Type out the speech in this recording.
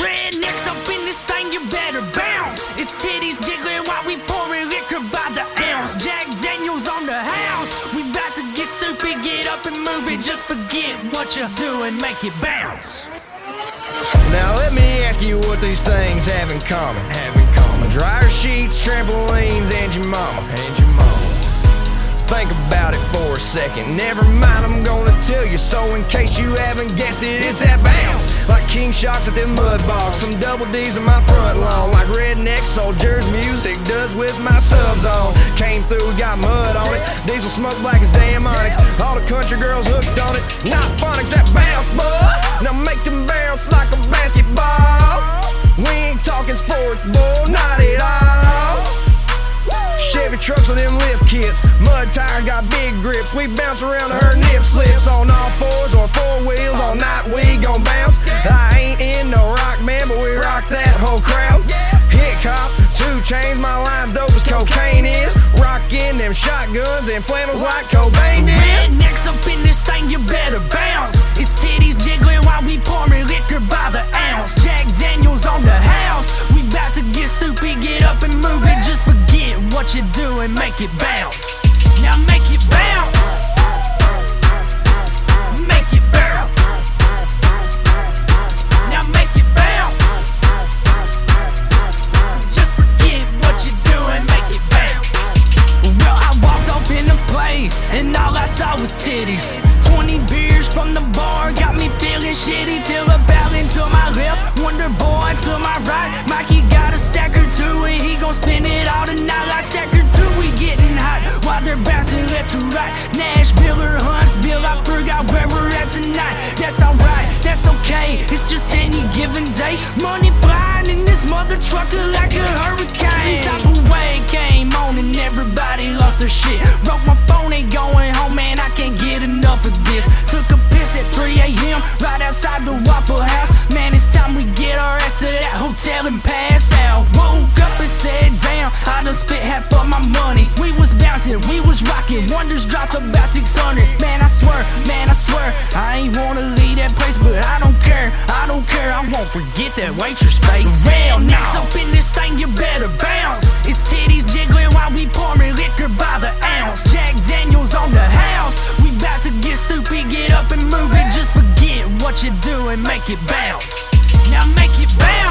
Rednecks up in this thing, you better bounce. It's titties jiggling while we pouring liquor by the ounce. Jack Daniels on the house. We about to get stupid, get up and move it. Just forget what you're doing, make it bounce. Now let me ask you what these things have in common. Have in common. Dryer sheets, trampolines, and your mama. And your mama. Think about it second. Never mind, I'm gonna tell you. So in case you haven't guessed it, it's that bounce. Like king shots at them mud bogs. Some double D's in my front lawn. Like Redneck Souljers music does with my subs on. Came through, got mud on it. Diesel smoke black as damn onyx. All the country girls hooked on it. Not phonics, that bounce, bud. Trucks with them lift kits. Mud tires got big grips. We bounce around to her nip slips on all fours or four wheels. All night we gon' bounce. I ain't in no rock man, but we rock that whole crowd. Hit cop, two chains. My line's dope as cocaine is. Rockin' them shotguns and flannels like Cobain did. Rednecks up in this thing, you better what you're doing, make it bounce. Now make it bounce. Make it bounce. Now make it bounce. Just forget what you're doing, make it bounce. Well, I walked up in the place, and all I saw was titties. 20 beers from the bar got me feeling shitty. Feel a balance to my left, Wonder Boy to my right. Left to right. Nashville or Huntsville, I forgot where we're at tonight. That's alright, that's okay. It's just any given day. Money flying in this mother trucker like a hurricane. Some type of wave came on and everybody lost their shit. Broke my phone, ain't going home, man. I can't get enough of this. Took a piss at 3 a.m. right outside the Waffle House. Money. We was bouncing, we was rocking. Wonders dropped about 600. Man, I swear, man, I swear. I ain't wanna leave that place, but I don't care. I don't care, I won't forget that waitress face. Real next up in this thing, you better bounce. It's titties jiggling while we pouring liquor by the ounce. Jack Daniels on the house. We about to get stupid, get up and move it. Just forget what you're doing, make it bounce. Now make it bounce.